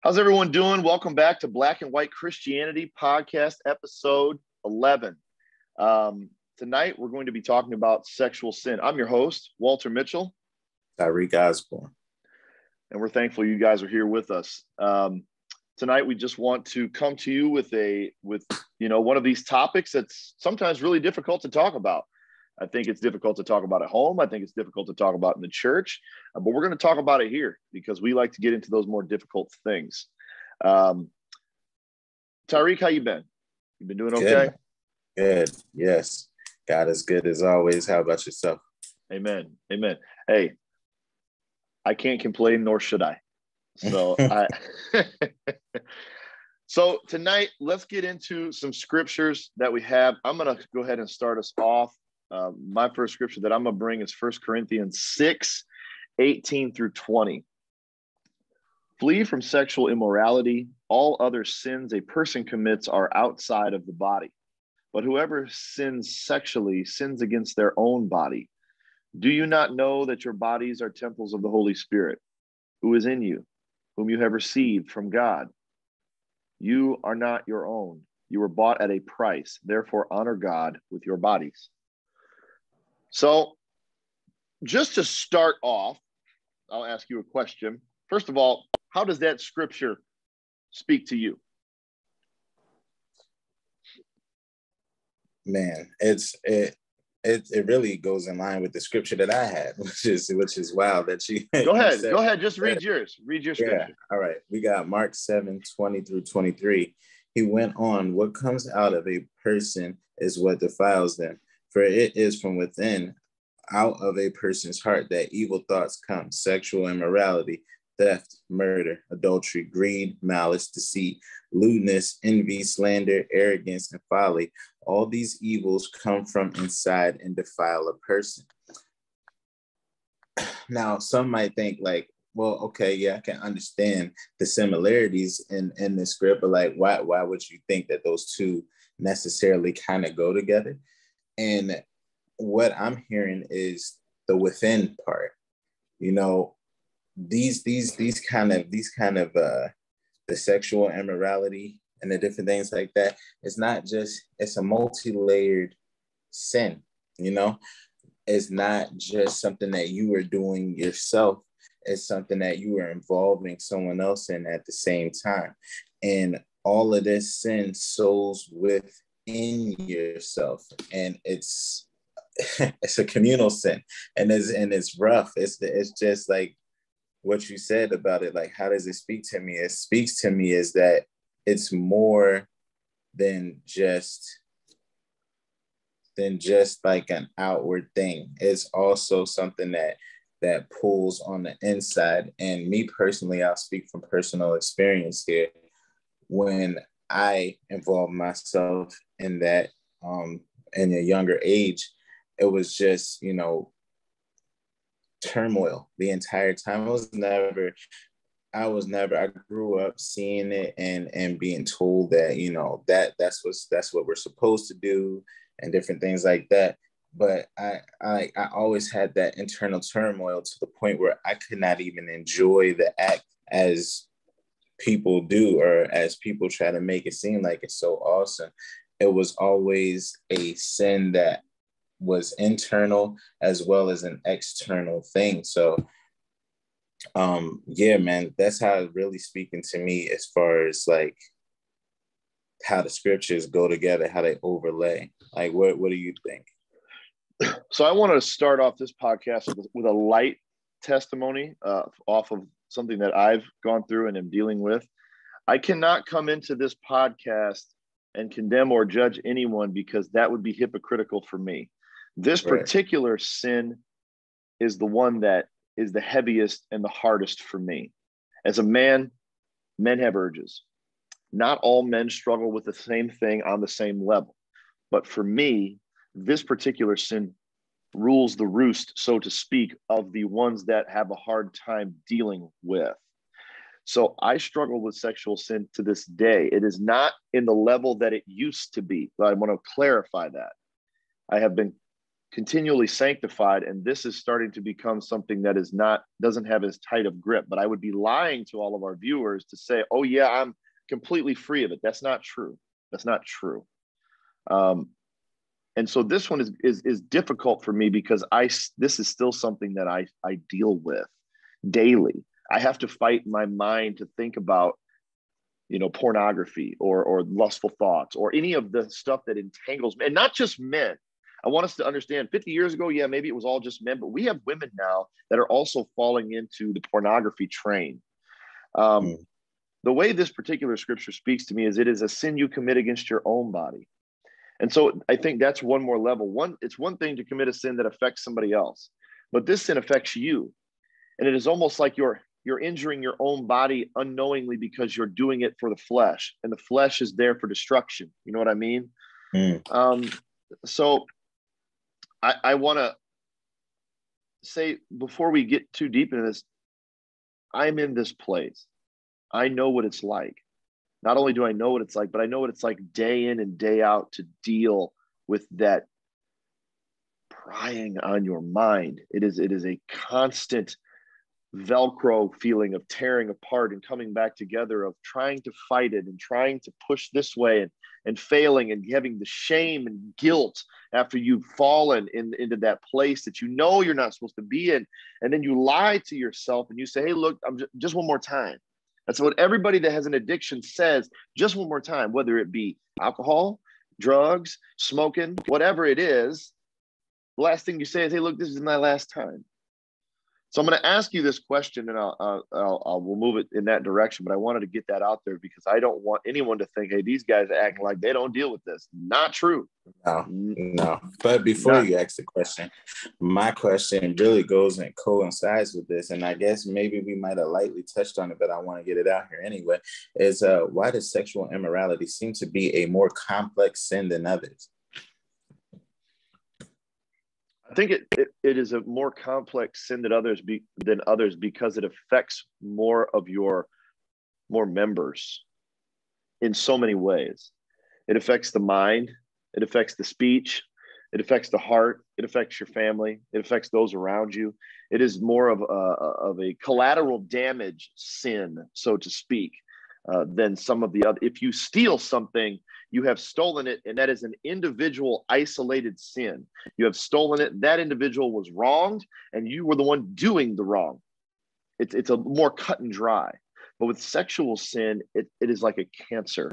How's everyone doing? Welcome back to Black and White Christianity Podcast, episode 11. Um, tonight, we're going to be talking about sexual sin. I'm your host, Walter Mitchell. Tyreek Osborne. And we're thankful you guys are here with us. Um, tonight, we just want to come to you with a, with, you know, one of these topics that's sometimes really difficult to talk about. I think it's difficult to talk about at home. I think it's difficult to talk about in the church, uh, but we're going to talk about it here because we like to get into those more difficult things. Um, Tyreek, how you been? You been doing okay? Good. good. Yes. God is good as always. How about yourself? Amen. Amen. Hey, I can't complain, nor should I. So I. so tonight, let's get into some scriptures that we have. I'm going to go ahead and start us off uh, my first scripture that I'm going to bring is First Corinthians 6 18 through 20. Flee from sexual immorality. All other sins a person commits are outside of the body. But whoever sins sexually sins against their own body. Do you not know that your bodies are temples of the Holy Spirit, who is in you, whom you have received from God? You are not your own. You were bought at a price. Therefore, honor God with your bodies. So, just to start off, I'll ask you a question. First of all, how does that scripture speak to you? Man, it's it it, it really goes in line with the scripture that I had, which is which is wild that you go ahead. You go ahead, just read yours. Read your scripture. Yeah. All right. We got Mark 7, 20 through 23. He went on, what comes out of a person is what defiles them. For it is from within, out of a person's heart, that evil thoughts come sexual immorality, theft, murder, adultery, greed, malice, deceit, lewdness, envy, slander, arrogance, and folly. All these evils come from inside and defile a person. Now, some might think, like, well, okay, yeah, I can understand the similarities in, in the script, but like, why, why would you think that those two necessarily kind of go together? And what I'm hearing is the within part. You know, these these these kind of these kind of uh the sexual immorality and the different things like that. It's not just it's a multi-layered sin, you know. It's not just something that you are doing yourself. It's something that you are involving someone else in at the same time. And all of this sin sows with in yourself and it's it's a communal sin and it's and it's rough. It's it's just like what you said about it like how does it speak to me? It speaks to me is that it's more than just than just like an outward thing. It's also something that that pulls on the inside. And me personally i'll speak from personal experience here. When I involved myself in that um, in a younger age, it was just, you know, turmoil the entire time. I was never, I was never, I grew up seeing it and and being told that, you know, that that's what's that's what we're supposed to do and different things like that. But I, I I always had that internal turmoil to the point where I could not even enjoy the act as people do or as people try to make it seem like it's so awesome it was always a sin that was internal as well as an external thing. So um yeah man that's how it really speaking to me as far as like how the scriptures go together how they overlay. Like what what do you think? So i want to start off this podcast with, with a light testimony uh, off of something that I've gone through and am dealing with. I cannot come into this podcast and condemn or judge anyone because that would be hypocritical for me. This right. particular sin is the one that is the heaviest and the hardest for me. As a man, men have urges. Not all men struggle with the same thing on the same level. But for me, this particular sin rules the roost, so to speak, of the ones that have a hard time dealing with. So I struggle with sexual sin to this day. It is not in the level that it used to be. I want to clarify that. I have been continually sanctified and this is starting to become something that is not doesn't have as tight of grip but i would be lying to all of our viewers to say oh yeah i'm completely free of it that's not true that's not true um, and so this one is, is is difficult for me because i this is still something that i i deal with daily i have to fight my mind to think about you know pornography or or lustful thoughts or any of the stuff that entangles men and not just men I want us to understand 50 years ago, yeah, maybe it was all just men, but we have women now that are also falling into the pornography train. Um, mm. The way this particular scripture speaks to me is it is a sin you commit against your own body. And so I think that's one more level. One, it's one thing to commit a sin that affects somebody else, but this sin affects you. And it is almost like you're you're injuring your own body unknowingly because you're doing it for the flesh, and the flesh is there for destruction. You know what I mean? Mm. Um, so I, I want to say before we get too deep into this, I'm in this place. I know what it's like. Not only do I know what it's like, but I know what it's like day in and day out to deal with that prying on your mind. It is it is a constant velcro feeling of tearing apart and coming back together of trying to fight it and trying to push this way and and failing and having the shame and guilt after you've fallen in, into that place that you know you're not supposed to be in. And then you lie to yourself and you say, hey, look, I'm just, just one more time. That's what everybody that has an addiction says, just one more time, whether it be alcohol, drugs, smoking, whatever it is. The last thing you say is, hey, look, this is my last time. So I'm going to ask you this question, and I'll, I'll, I'll, we'll move it in that direction. But I wanted to get that out there because I don't want anyone to think, "Hey, these guys are acting like they don't deal with this." Not true. No, no. But before you ask the question, my question really goes and coincides with this, and I guess maybe we might have lightly touched on it, but I want to get it out here anyway. Is uh, why does sexual immorality seem to be a more complex sin than others? I think it, it, it is a more complex sin than others be, than others because it affects more of your more members in so many ways. It affects the mind, it affects the speech, it affects the heart, it affects your family, it affects those around you. It is more of a, of a collateral damage sin, so to speak, uh, than some of the other. If you steal something, you have stolen it, and that is an individual isolated sin. You have stolen it, that individual was wronged, and you were the one doing the wrong. It's, it's a more cut and dry. But with sexual sin, it, it is like a cancer.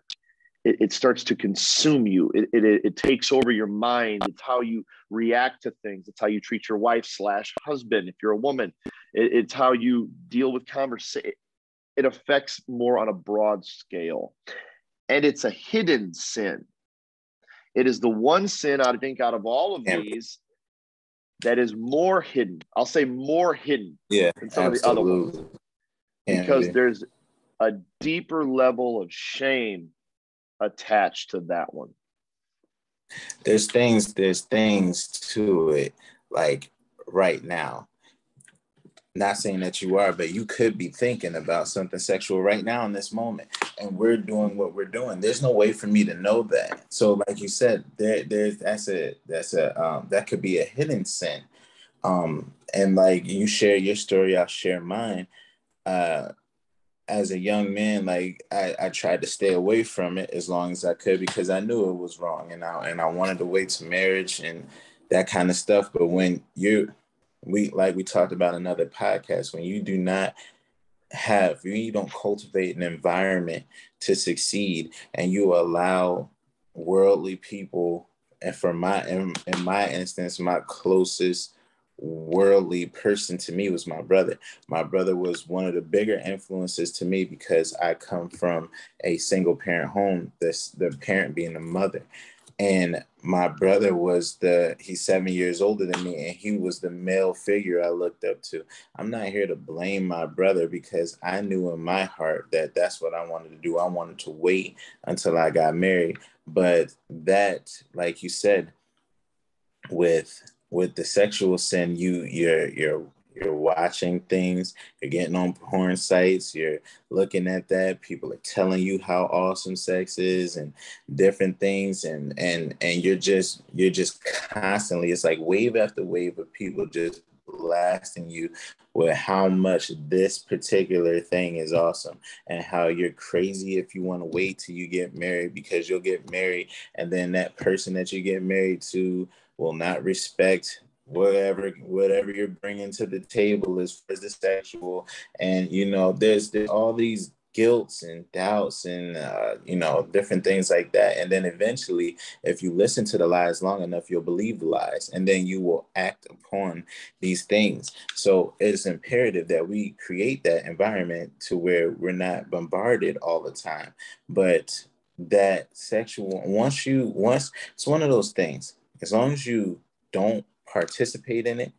It, it starts to consume you. It, it, it takes over your mind. It's how you react to things. It's how you treat your wife slash husband if you're a woman. It, it's how you deal with conversation. It affects more on a broad scale and it's a hidden sin. It is the one sin I think out of all of these that is more hidden. I'll say more hidden yeah, than some absolutely. of the other ones. because there's a deeper level of shame attached to that one. There's things, there's things to it, like right now not saying that you are, but you could be thinking about something sexual right now in this moment. And we're doing what we're doing. There's no way for me to know that. So, like you said, there, there's that's a that's a um, that could be a hidden sin. Um, and like you share your story, I'll share mine. Uh, as a young man, like I, I tried to stay away from it as long as I could because I knew it was wrong, and I and I wanted to wait to marriage and that kind of stuff. But when you we like we talked about another podcast when you do not have you don't cultivate an environment to succeed and you allow worldly people and for my in, in my instance my closest worldly person to me was my brother. My brother was one of the bigger influences to me because i come from a single parent home this the parent being the mother and my brother was the he's seven years older than me and he was the male figure i looked up to. I'm not here to blame my brother because i knew in my heart that that's what i wanted to do. I wanted to wait until i got married. But that like you said with with the sexual sin you you're you're you're watching things, you're getting on porn sites, you're looking at that. People are telling you how awesome sex is and different things, and and and you're just you're just constantly. It's like wave after wave of people just blasting you with how much this particular thing is awesome and how you're crazy if you want to wait till you get married because you'll get married and then that person that you get married to will not respect whatever whatever you're bringing to the table far as the sexual. And you know there's, there's all these guilts and doubts and uh, you know different things like that. And then eventually if you listen to the lies long enough you'll believe the lies. And then you will act upon these things. So it's imperative that we create that environment to where we're not bombarded all the time. But that sexual once you once it's one of those things. As long as you don't participate in it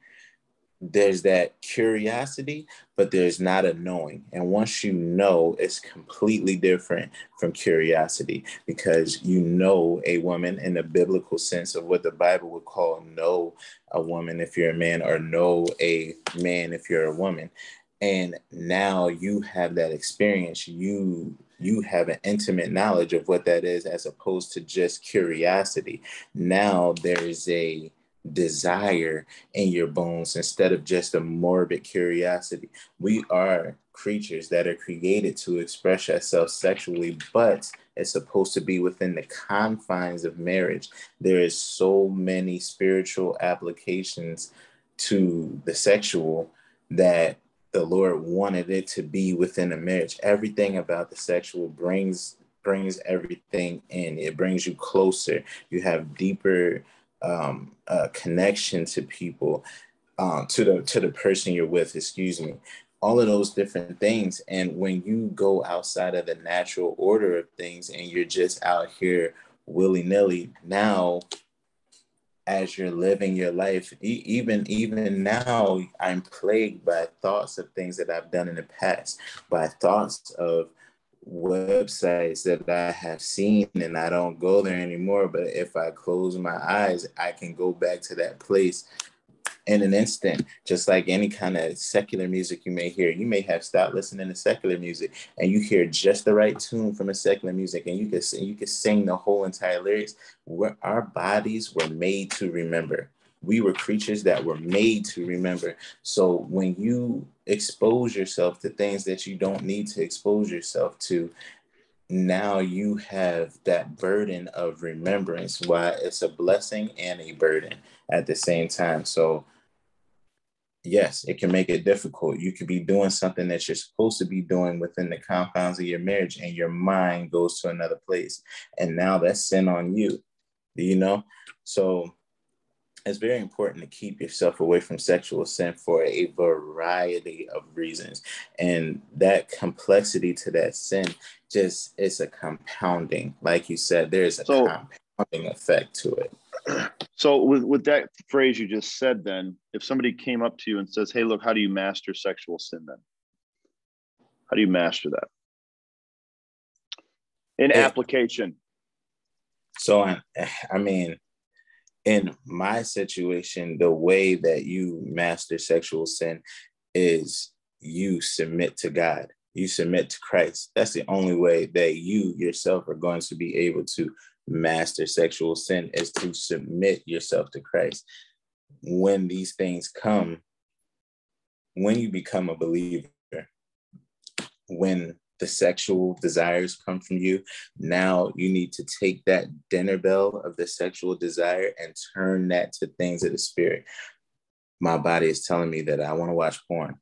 there's that curiosity, but there's not a knowing. And once you know, it's completely different from curiosity because you know a woman in the biblical sense of what the Bible would call know a woman if you're a man, or know a man if you're a woman. And now you have that experience. You you have an intimate knowledge of what that is as opposed to just curiosity. Now there's a desire in your bones instead of just a morbid curiosity. We are creatures that are created to express ourselves sexually, but it's supposed to be within the confines of marriage. There is so many spiritual applications to the sexual that the Lord wanted it to be within a marriage. Everything about the sexual brings brings everything in. It brings you closer. You have deeper um, uh, connection to people, um, to the to the person you're with. Excuse me. All of those different things, and when you go outside of the natural order of things, and you're just out here willy nilly, now as you're living your life even even now i'm plagued by thoughts of things that i've done in the past by thoughts of websites that I have seen and I don't go there anymore. But if I close my eyes, I can go back to that place in an instant, just like any kind of secular music you may hear. You may have stopped listening to secular music and you hear just the right tune from a secular music and you can sing, you can sing the whole entire lyrics. Where our bodies were made to remember. We were creatures that were made to remember. So when you expose yourself to things that you don't need to expose yourself to, now you have that burden of remembrance why it's a blessing and a burden at the same time. So yes it can make it difficult. You could be doing something that you're supposed to be doing within the confines of your marriage and your mind goes to another place. And now that's sin on you Do you know? So it's very important to keep yourself away from sexual sin for a variety of reasons. And that complexity to that sin just it's a compounding. Like you said there's a so, compounding effect to it. So with, with that phrase you just said then if somebody came up to you and says hey look how do you master sexual sin then? How do you master that? In application. So I, I mean in my situation, the way that you master sexual sin is you submit to God, you submit to Christ. That's the only way that you yourself are going to be able to master sexual sin is to submit yourself to Christ. When these things come, when you become a believer, when the sexual desires come from you. Now you need to take that dinner bell of the sexual desire and turn that to things of the spirit. My body is telling me that I want to watch porn.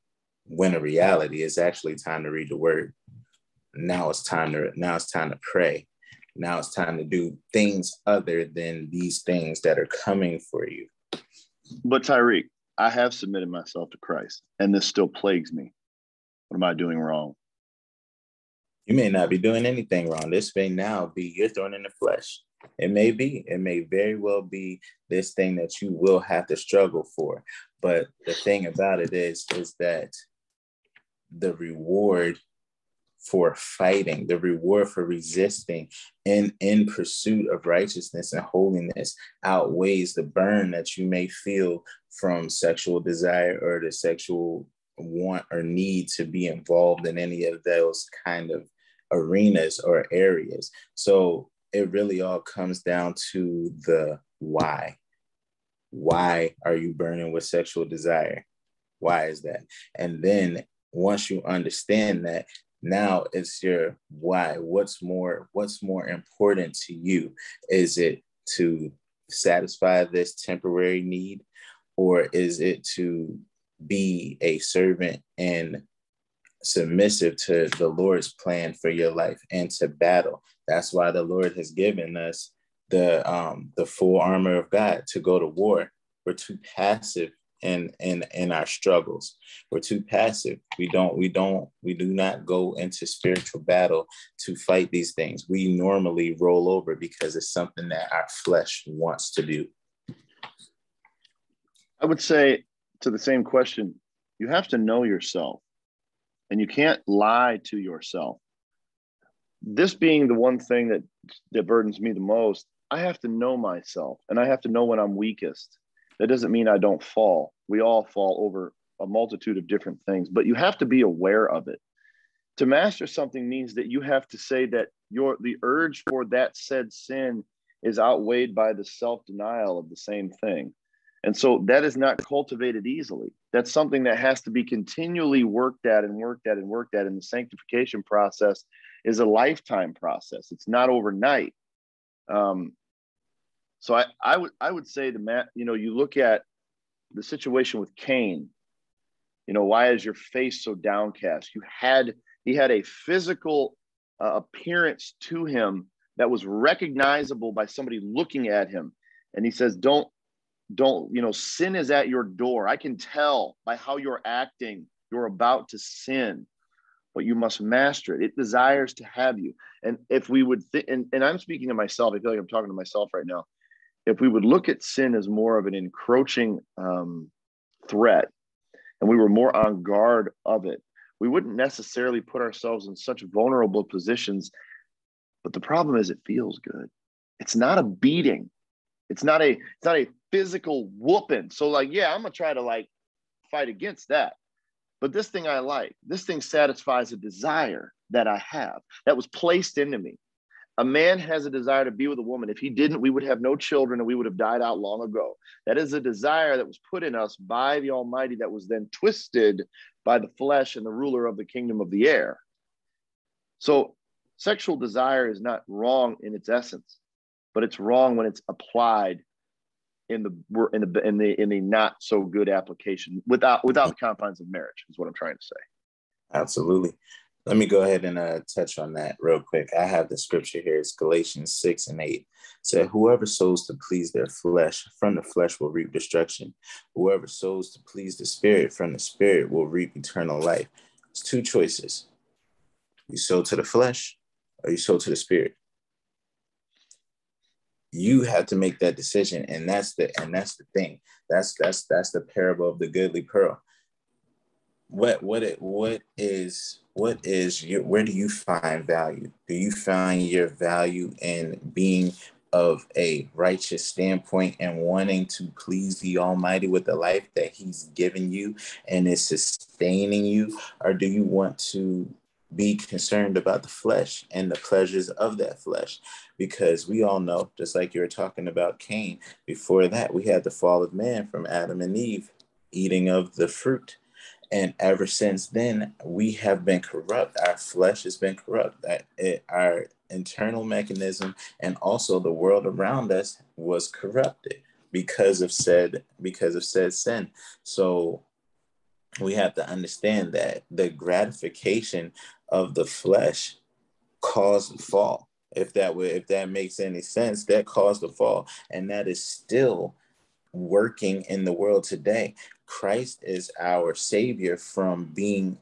When in reality it's actually time to read the word. Now it's time to now it's time to pray. Now it's time to do things other than these things that are coming for you. But Tyreek, I have submitted myself to Christ, and this still plagues me. What am I doing wrong? You may not be doing anything wrong. This may now be your thorn in the flesh. It may be. It may very well be this thing that you will have to struggle for. But the thing about it is, is that the reward for fighting, the reward for resisting and in pursuit of righteousness and holiness outweighs the burn that you may feel from sexual desire or the sexual want or need to be involved in any of those kind of arenas or areas. So it really all comes down to the why. Why are you burning with sexual desire? Why is that? And then once you understand that, now it's your why. What's more, what's more important to you? Is it to satisfy this temporary need, or is it to be a servant and submissive to the Lord's plan for your life and to battle. That's why the Lord has given us the um, the full armor of God to go to war. We're too passive in in in our struggles. We're too passive. We don't we don't we do not go into spiritual battle to fight these things. We normally roll over because it's something that our flesh wants to do. I would say to the same question, you have to know yourself and you can't lie to yourself. This being the one thing that, that burdens me the most, I have to know myself and I have to know when I'm weakest. That doesn't mean I don't fall. We all fall over a multitude of different things, but you have to be aware of it. To master something means that you have to say that your the urge for that said sin is outweighed by the self-denial of the same thing. And so that is not cultivated easily. That's something that has to be continually worked at and worked at and worked at. And the sanctification process is a lifetime process. It's not overnight. Um, so I, I would I would say to Matt, you know, you look at the situation with Cain. You know, why is your face so downcast? You had he had a physical uh, appearance to him that was recognizable by somebody looking at him. And he says, "Don't don't you know sin is at your door. I can tell by how you're acting you're about to sin but you must master it. It desires to have you. And if we would think and, and i'm speaking to myself i feel like i'm talking to myself right now. If we would look at sin as more of an encroaching um, threat and we were more on guard of it we wouldn't necessarily put ourselves in such vulnerable positions. But the problem is it feels good. It's not a beating it's not a it's not a physical whooping. So like, yeah, I'm gonna try to like fight against that. But this thing I like, this thing satisfies a desire that I have that was placed into me. A man has a desire to be with a woman. If he didn't, we would have no children and we would have died out long ago. That is a desire that was put in us by the Almighty that was then twisted by the flesh and the ruler of the kingdom of the air. So, sexual desire is not wrong in its essence, but it's wrong when it's applied in the in the in the in the not so good application without without the confines of marriage is what I'm trying to say. Absolutely. Let me go ahead and uh, touch on that real quick. I have the scripture here. It's Galatians 6 and 8. It said, Whoever sows to please their flesh, from the flesh will reap destruction. Whoever sows to please the spirit, from the spirit will reap eternal life. It's two choices. You sow to the flesh or you sow to the spirit you have to make that decision and that's the and that's the thing. That's that's that's the parable of the goodly pearl. What what it what is what is your where do you find value? Do you find your value in being of a righteous standpoint and wanting to please the almighty with the life that he's given you and is sustaining you? Or do you want to be concerned about the flesh and the pleasures of that flesh. Because we all know just like you were talking about cain before that we had the fall of man from adam and eve eating of the fruit. And ever since then we have been corrupt. Our flesh has been corrupt. That it, our internal mechanism and also the world around us was corrupted because of said because of said sin. So we have to understand that the gratification of the flesh caused the fall. If that were, if that makes any sense, that caused the fall, and that is still working in the world today. Christ is our savior from being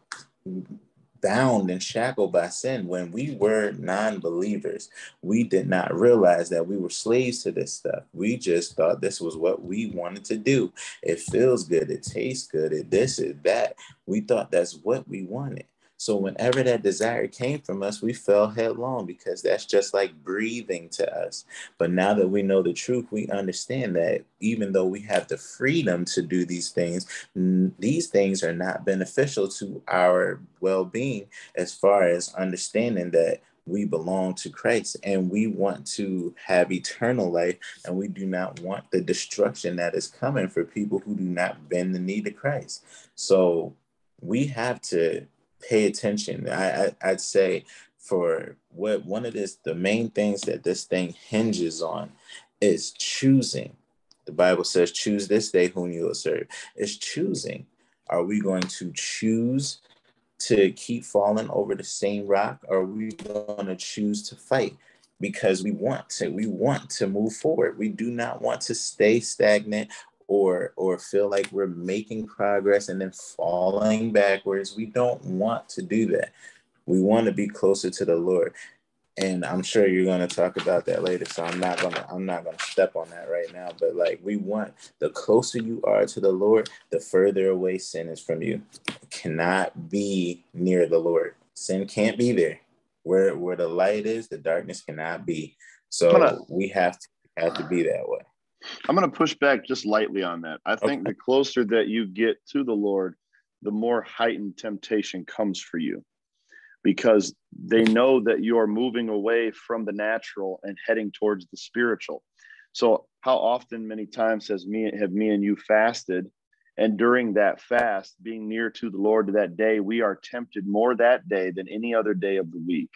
bound and shackled by sin. When we were non believers, we did not realize that we were slaves to this stuff. We just thought this was what we wanted to do. It feels good, it tastes good, it this, it that. We thought that's what we wanted. So whenever that desire came from us, we fell headlong because that's just like breathing to us. But now that we know the truth, we understand that even though we have the freedom to do these things, these things are not beneficial to our well-being as far as understanding that we belong to Christ and we want to have eternal life and we do not want the destruction that is coming for people who do not bend the knee to Christ. So we have to pay attention. I, I would say for what one of this the main things that this thing hinges on is choosing. The Bible says, choose this day whom you will serve. It's choosing. Are we going to choose to keep falling over the same rock or are we going to choose to fight because we want to we want to move forward we do not want to stay stagnant or or feel like we're making progress and then falling backwards we don't want to do that we want to be closer to the lord and I'm sure you're going to talk about that later. So I'm not going to I'm not going to step on that right now. But like we want the closer you are to the Lord, the further away sin is from you. It cannot be near the Lord. Sin can't be there. Where where the light is, the darkness cannot be. So we have to have to be that way. I'm going to push back just lightly on that. I think okay. the closer that you get to the Lord, the more heightened temptation comes for you because they know that you're moving away from the natural and heading towards the spiritual. So, how often, many times, has me have me and you fasted, and during that fast, being near to the Lord that day, we are tempted more that day than any other day of the week.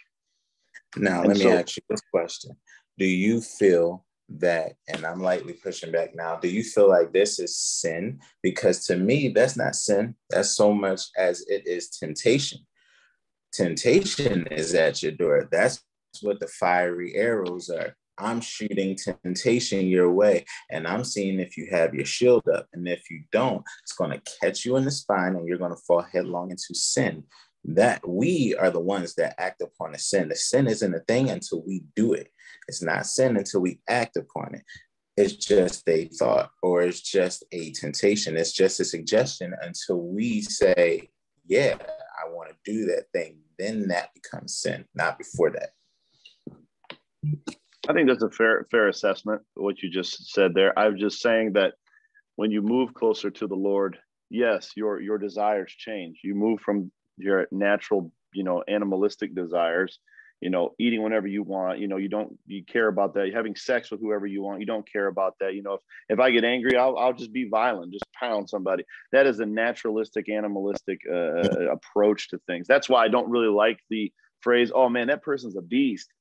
Now, and let so, me ask you this question: Do you feel that, and I'm lightly pushing back now, do you feel like this is sin? Because to me, that's not sin. That's so much as it is temptation temptation is at your door. That's what the fiery arrows are. I'm shooting temptation your way, and I'm seeing if you have your shield up. And if you don't, it's going to catch you in the spine, and you're going to fall headlong into sin. That we are the ones that act upon the sin. The sin isn't a thing until we do it. It's not sin until we act upon it. It's just a thought or it's just a temptation. It's just a suggestion until we say, Yeah, I want to do that thing then that becomes sin, not before that. I think that's a fair fair assessment. What you just said there. I was just saying that when you move closer to the Lord, yes, your your desires change. You move from your natural, you know, animalistic desires you know eating whenever you want you know you don't you care about that. Having sex with whoever you want you don't care about that. You know if, if i get angry I'll, I'll just be violent just pound somebody. That is a naturalistic animalistic uh, uh, approach to things. That's why i don't really like the phrase oh man that person's a beast.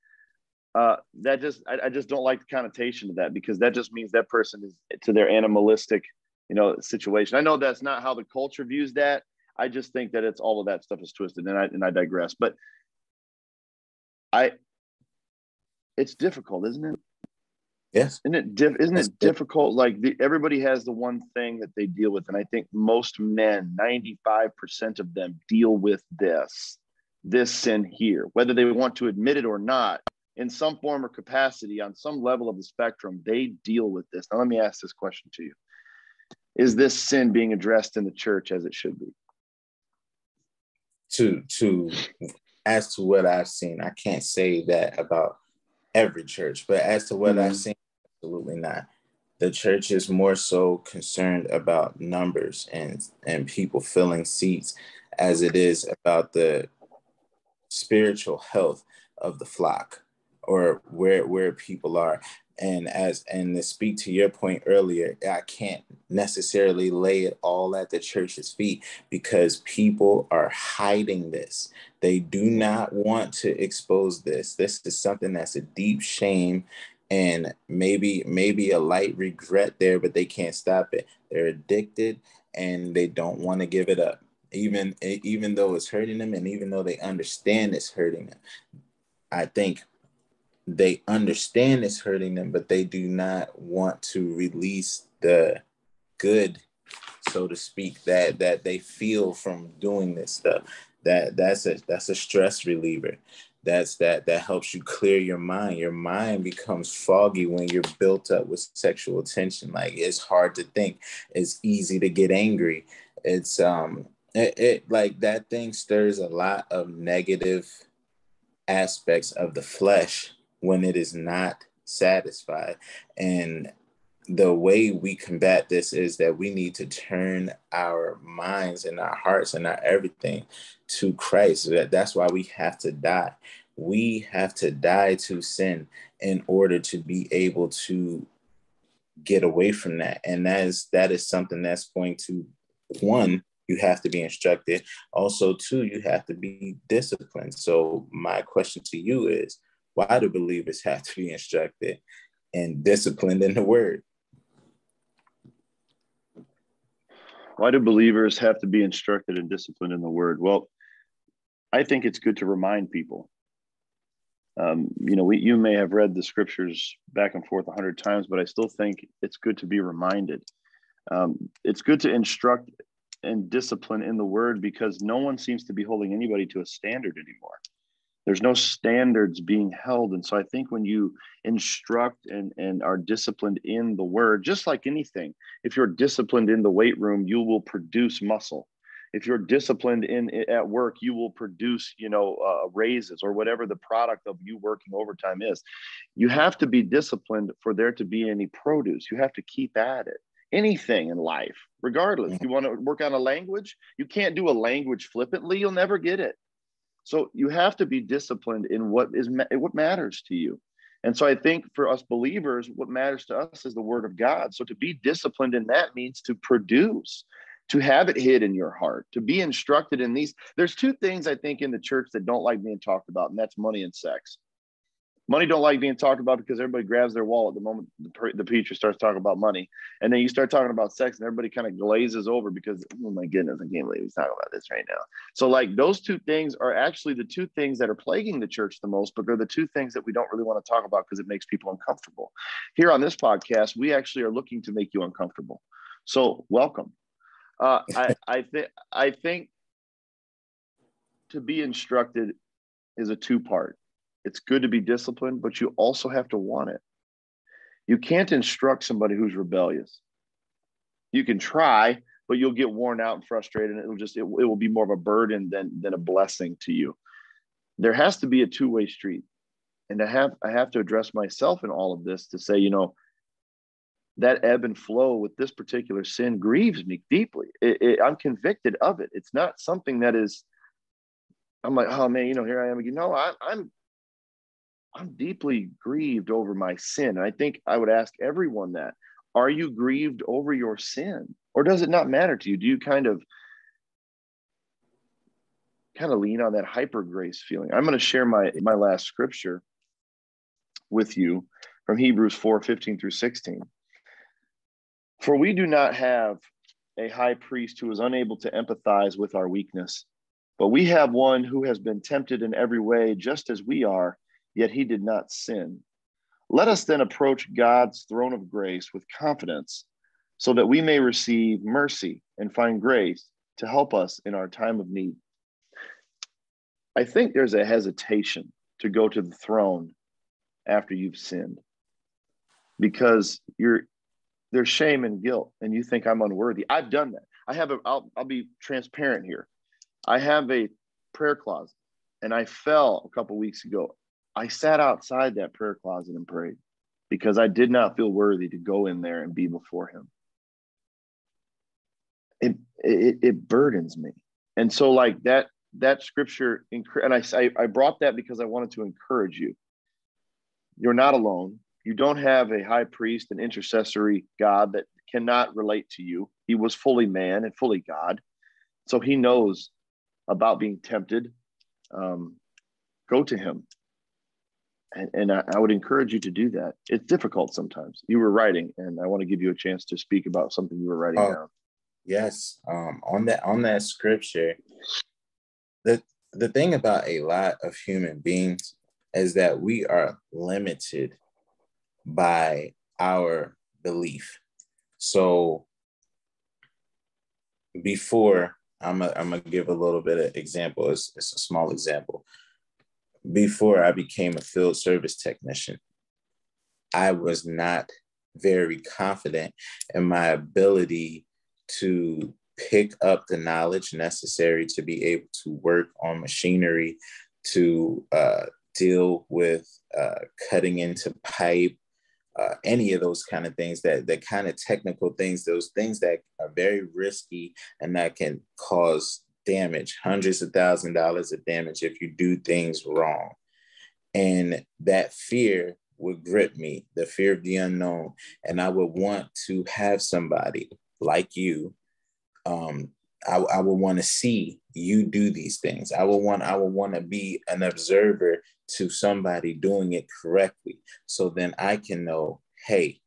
Uh, that just I, I just don't like the connotation of that because that just means that person is to their animalistic you know situation. I know that's not how the culture views that. I just think that it's all of that stuff is twisted and i and i digress. But I it's difficult, isn't it? Yes. Isn't it diff- isn't it difficult? Like the, everybody has the one thing that they deal with. And I think most men, 95% of them deal with this, this sin here, whether they want to admit it or not, in some form or capacity, on some level of the spectrum, they deal with this. Now let me ask this question to you. Is this sin being addressed in the church as it should be? To to as to what I've seen, I can't say that about every church, but as to what mm-hmm. I've seen, absolutely not. The church is more so concerned about numbers and and people filling seats as it is about the spiritual health of the flock or where where people are. And as and to speak to your point earlier i can't necessarily lay it all at the church's feet because people are hiding this. They do not want to expose this. This is something that's a deep shame and maybe maybe a light regret there but they can't stop it. They're addicted and they don't want to give it up. Even even though it's hurting them and even though they understand it's hurting them i think they understand it's hurting them, but they do not want to release the good, so to speak, that that they feel from doing this stuff. That that's a that's a stress reliever. That's that that helps you clear your mind. Your mind becomes foggy when you're built up with sexual tension. Like it's hard to think. It's easy to get angry. It's um It, it like that thing stirs a lot of negative aspects of the flesh when it is not satisfied. And the way we combat this is that we need to turn our minds and our hearts and our everything to Christ. That, that's why we have to die. We have to die to sin in order to be able to get away from that. And that is that is something that's going to one, you have to be instructed. Also, two, you have to be disciplined. So my question to you is why do believers have to be instructed and disciplined in the word? Why do believers have to be instructed and disciplined in the word? Well, I think it's good to remind people. Um, you know, we, you may have read the scriptures back and forth a hundred times, but I still think it's good to be reminded. Um, it's good to instruct and discipline in the word because no one seems to be holding anybody to a standard anymore there's no standards being held. And so i think when you instruct and, and are disciplined in the word just like anything if you're disciplined in the weight room you will produce muscle. If you're disciplined in at work you will produce you know uh, raises or whatever the product of you working overtime is. You have to be disciplined for there to be any produce. You have to keep at it. Anything in life regardless. You want to work on a language? You can't do a language flippantly. You'll never get it so you have to be disciplined in what is what matters to you. And so I think for us believers, what matters to us is the word of God. So to be disciplined in that means to produce, to have it hid in your heart, to be instructed in these. There's two things I think in the church that don't like being talked about, and that's money and sex money don't like being talked about because everybody grabs their wallet the moment the, the preacher starts talking about money. And then you start talking about sex and everybody kind of glazes over because oh my goodness i can't believe he's talking about this right now. So like those two things are actually the two things that are plaguing the church the most but they're the two things that we don't really want to talk about because it makes people uncomfortable. Here on this podcast we actually are looking to make you uncomfortable. So welcome. Uh, i i think i think to be instructed is a two part it's good to be disciplined, but you also have to want it. You can't instruct somebody who's rebellious. You can try, but you'll get worn out and frustrated, and it'll just it, it will be more of a burden than than a blessing to you. There has to be a two way street, and I have I have to address myself in all of this to say, you know, that ebb and flow with this particular sin grieves me deeply. It, it, I'm convicted of it. It's not something that is. I'm like, oh man, you know, here I am again. No, I, I'm I'm deeply grieved over my sin. And I think I would ask everyone that. Are you grieved over your sin? Or does it not matter to you? Do you kind of kind of lean on that hyper grace feeling? I'm going to share my my last scripture with you from Hebrews 4, 15 through 16. For we do not have a high priest who is unable to empathize with our weakness, but we have one who has been tempted in every way, just as we are yet he did not sin. Let us then approach God's throne of grace with confidence so that we may receive mercy and find grace to help us in our time of need. I think there's a hesitation to go to the throne after you've sinned because you're there's shame and guilt and you think I'm unworthy. I've done that. I have a I'll, I'll be transparent here. I have a prayer closet and I fell a couple weeks ago I sat outside that prayer closet and prayed because I did not feel worthy to go in there and be before him. It, it, it burdens me. And so like that, that scripture, and I, I brought that because I wanted to encourage you. You're not alone. You don't have a high priest, an intercessory God that cannot relate to you. He was fully man and fully God. So he knows about being tempted. Um, go to him and, and I, I, would encourage you to do that. It's difficult sometimes. You were writing, and I want to give you a chance to speak about something you were writing oh, down. Yes, um, on that on that scripture, the the thing about a lot of human beings is that we are limited by our belief. So before I'm gonna give a little bit of example. It's, it's a small example before I became a field service technician, I was not very confident in my ability to pick up the knowledge necessary to be able to work on machinery, to uh, deal with uh, cutting into pipe, uh, any of those kind of things that that kind of technical things, those things that are very risky and that can cause damage, hundreds of thousand dollars of damage if you do things wrong. And that fear would grip me, the fear of the unknown. And I would want to have somebody like you. Um, I, I would want to see you do these things. I would want, I would want to be an observer to somebody doing it correctly. So then I can know, hey,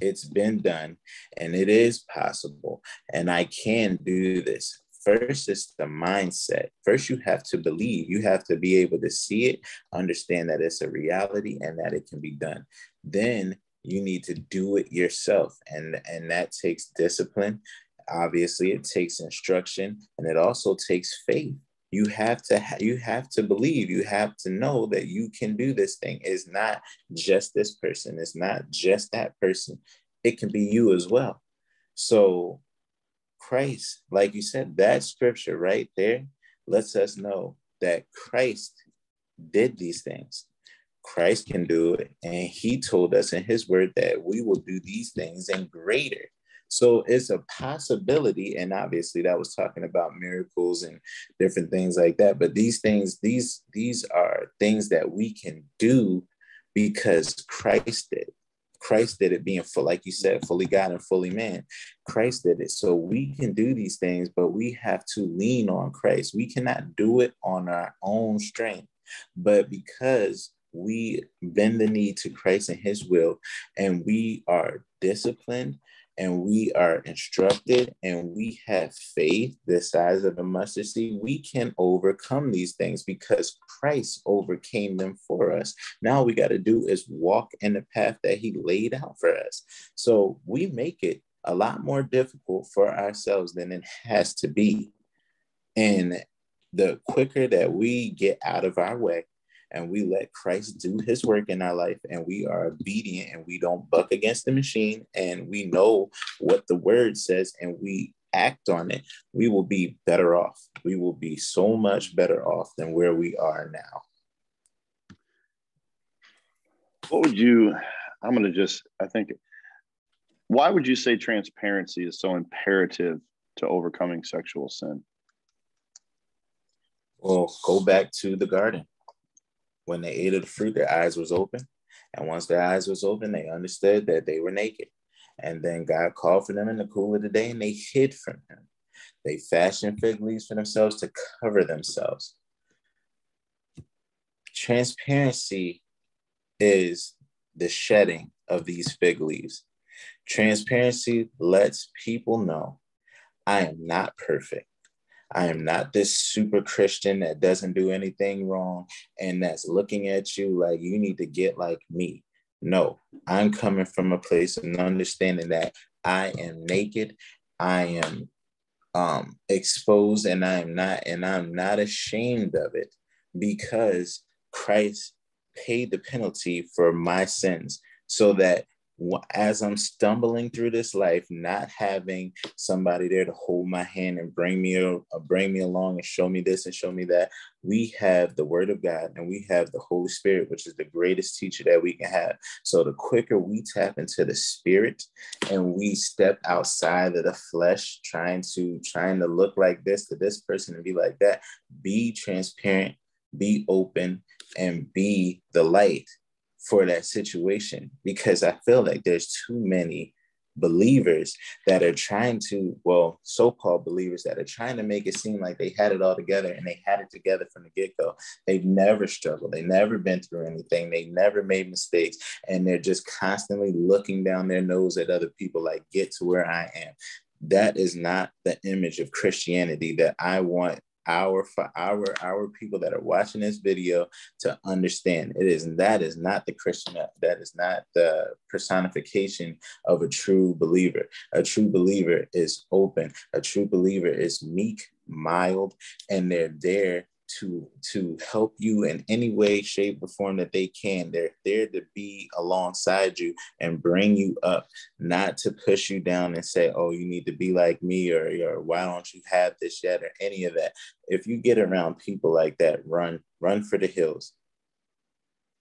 it's been done and it is possible and I can do this. First, is the mindset. First, you have to believe. You have to be able to see it, understand that it's a reality and that it can be done. Then you need to do it yourself. And, and that takes discipline. Obviously, it takes instruction and it also takes faith. You have to ha- you have to believe. You have to know that you can do this thing. It's not just this person. It's not just that person. It can be you as well. So Christ, like you said, that scripture right there lets us know that Christ did these things. Christ can do it. And he told us in his word that we will do these things and greater. So it's a possibility. And obviously that was talking about miracles and different things like that. But these things, these, these are things that we can do because Christ did. Christ did it being full, like you said, fully God and fully man. Christ did it. So we can do these things, but we have to lean on Christ. We cannot do it on our own strength. But because we bend the knee to Christ and his will, and we are disciplined and we are instructed and we have faith the size of a mustard seed, we can overcome these things because Christ overcame them for us. Now we got to do is walk in the path that he laid out for us. So we make it a lot more difficult for ourselves than it has to be. And the quicker that we get out of our way, and we let Christ do his work in our life and we are obedient and we don't buck against the machine and we know what the word says and we act on it, we will be better off. We will be so much better off than where we are now. What would you, I'm going to just, I think, why would you say transparency is so imperative to overcoming sexual sin? Well, go back to the garden when they ate of the fruit, their eyes was open. And once their eyes was open, they understood that they were naked. And then God called for them in the cool of the day and they hid from him. They fashioned fig leaves for themselves to cover themselves. Transparency is the shedding of these fig leaves. Transparency lets people know I am not perfect. I am not this super Christian that doesn't do anything wrong and that's looking at you like you need to get like me. No, I'm coming from a place of understanding that I am naked, I am um, exposed, and I am not, and I'm not ashamed of it because Christ paid the penalty for my sins so that as I'm stumbling through this life, not having somebody there to hold my hand and bring me uh, bring me along and show me this and show me that, we have the Word of God and we have the Holy Spirit, which is the greatest teacher that we can have. So the quicker we tap into the Spirit and we step outside of the flesh, trying to trying to look like this to this person and be like that, be transparent, be open, and be the light for that situation because I feel like there's too many believers that are trying to, well, so called believers that are trying to make it seem like they had it all together and they had it together from the get go. They've never struggled, they've never been through anything, they never made mistakes, and they're just constantly looking down their nose at other people like, get to where I am. That is not the image of Christianity that I want our for our our people that are watching this video to understand it is that is not the christian that is not the personification of a true believer. A true believer is open. A true believer is meek mild and they're there to to help you in any way shape or form that they can. They're there to be alongside you and bring you up not to push you down and say oh you need to be like me or, or why don't you have this yet? or any of that. If you get around people like that run run for the hills.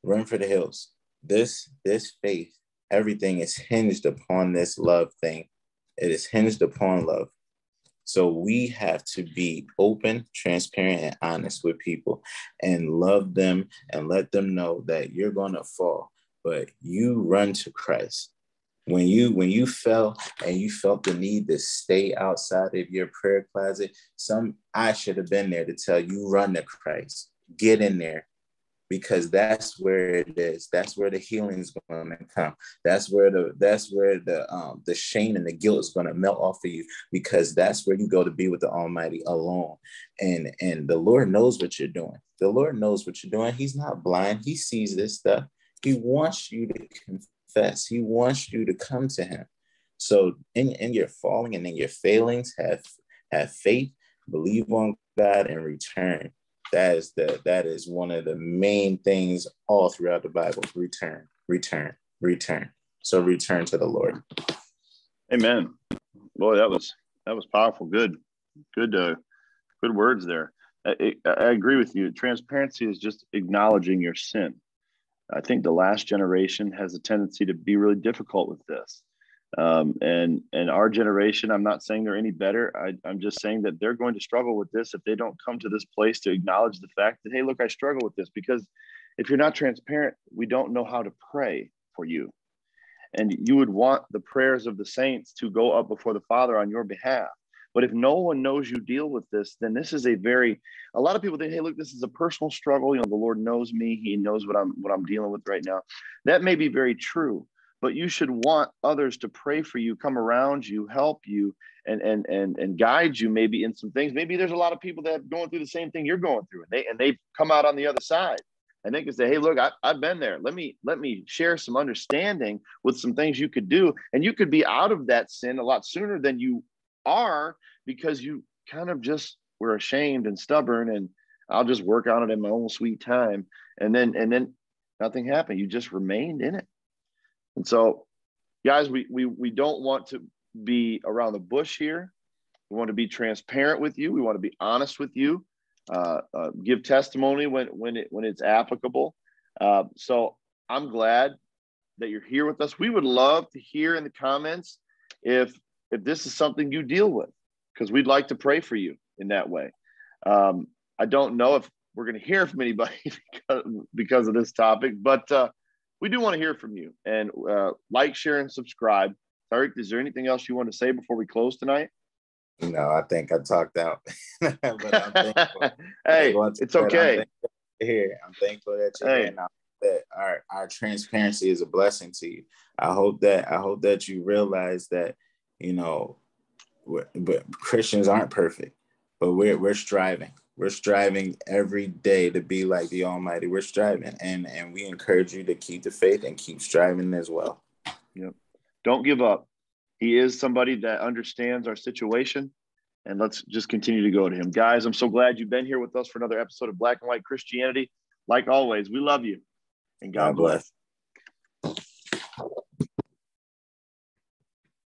Run for the hills. This this faith everything is hinged upon this love thing. It is hinged upon love so we have to be open, transparent, and honest with people and love them and let them know that you're going to fall, but you run to Christ. When you when you fell and you felt the need to stay outside of your prayer closet, some I should have been there to tell you run to Christ. Get in there, because that's where it is. That's where the healing is going to come. That's where the that's where the um, the shame and the guilt is going to melt off of you because that's where you go to be with the Almighty alone. And and the Lord knows what you're doing. The Lord knows what you're doing. He's not blind. He sees this stuff. He wants you to confess. He wants you to come to Him. So in, in your falling and in your failings, have have faith, believe on God, and return that is the that is one of the main things all throughout the Bible. Return, return, return. So return to the Lord. Amen. Boy, that was that was powerful. Good, good, uh, good words there. I, I agree with you. Transparency is just acknowledging your sin. I think the last generation has a tendency to be really difficult with this. Um, and and our generation, I'm not saying they're any better. I, I'm just saying that they're going to struggle with this if they don't come to this place to acknowledge the fact that hey, look, I struggle with this because if you're not transparent, we don't know how to pray for you. And you would want the prayers of the saints to go up before the Father on your behalf. But if no one knows you deal with this, then this is a very a lot of people think, hey, look, this is a personal struggle. You know, the Lord knows me, He knows what I'm what I'm dealing with right now. That may be very true but you should want others to pray for you, come around you, help you, and and and and guide you maybe in some things. Maybe there's a lot of people that are going through the same thing you're going through, and they and they come out on the other side. And they can say, "Hey, look, I, I've been there. Let me let me share some understanding with some things you could do, and you could be out of that sin a lot sooner than you are because you kind of just were ashamed and stubborn, and I'll just work on it in my own sweet time, and then and then nothing happened. You just remained in it. And so, guys, we we we don't want to be around the bush here. We want to be transparent with you. We want to be honest with you. Uh, uh, give testimony when when it when it's applicable. Uh, so I'm glad that you're here with us. We would love to hear in the comments if if this is something you deal with, because we'd like to pray for you in that way. Um, I don't know if we're going to hear from anybody because, because of this topic, but uh, we do want to hear from you and uh, like, share, and subscribe. Eric, is there anything else you want to say before we close tonight? No, I think I talked out. but hey, it's okay. I'm here, I'm thankful that you're hey. here. That our our transparency is a blessing to you. I hope that I hope that you realize that you know, but Christians aren't perfect, but we're we're striving we're striving every day to be like the almighty. We're striving and and we encourage you to keep the faith and keep striving as well. Yep. Don't give up. He is somebody that understands our situation and let's just continue to go to him. Guys i'm so glad you've been here with us for another episode of black and white christianity. Like always we love you and god, god bless. bless.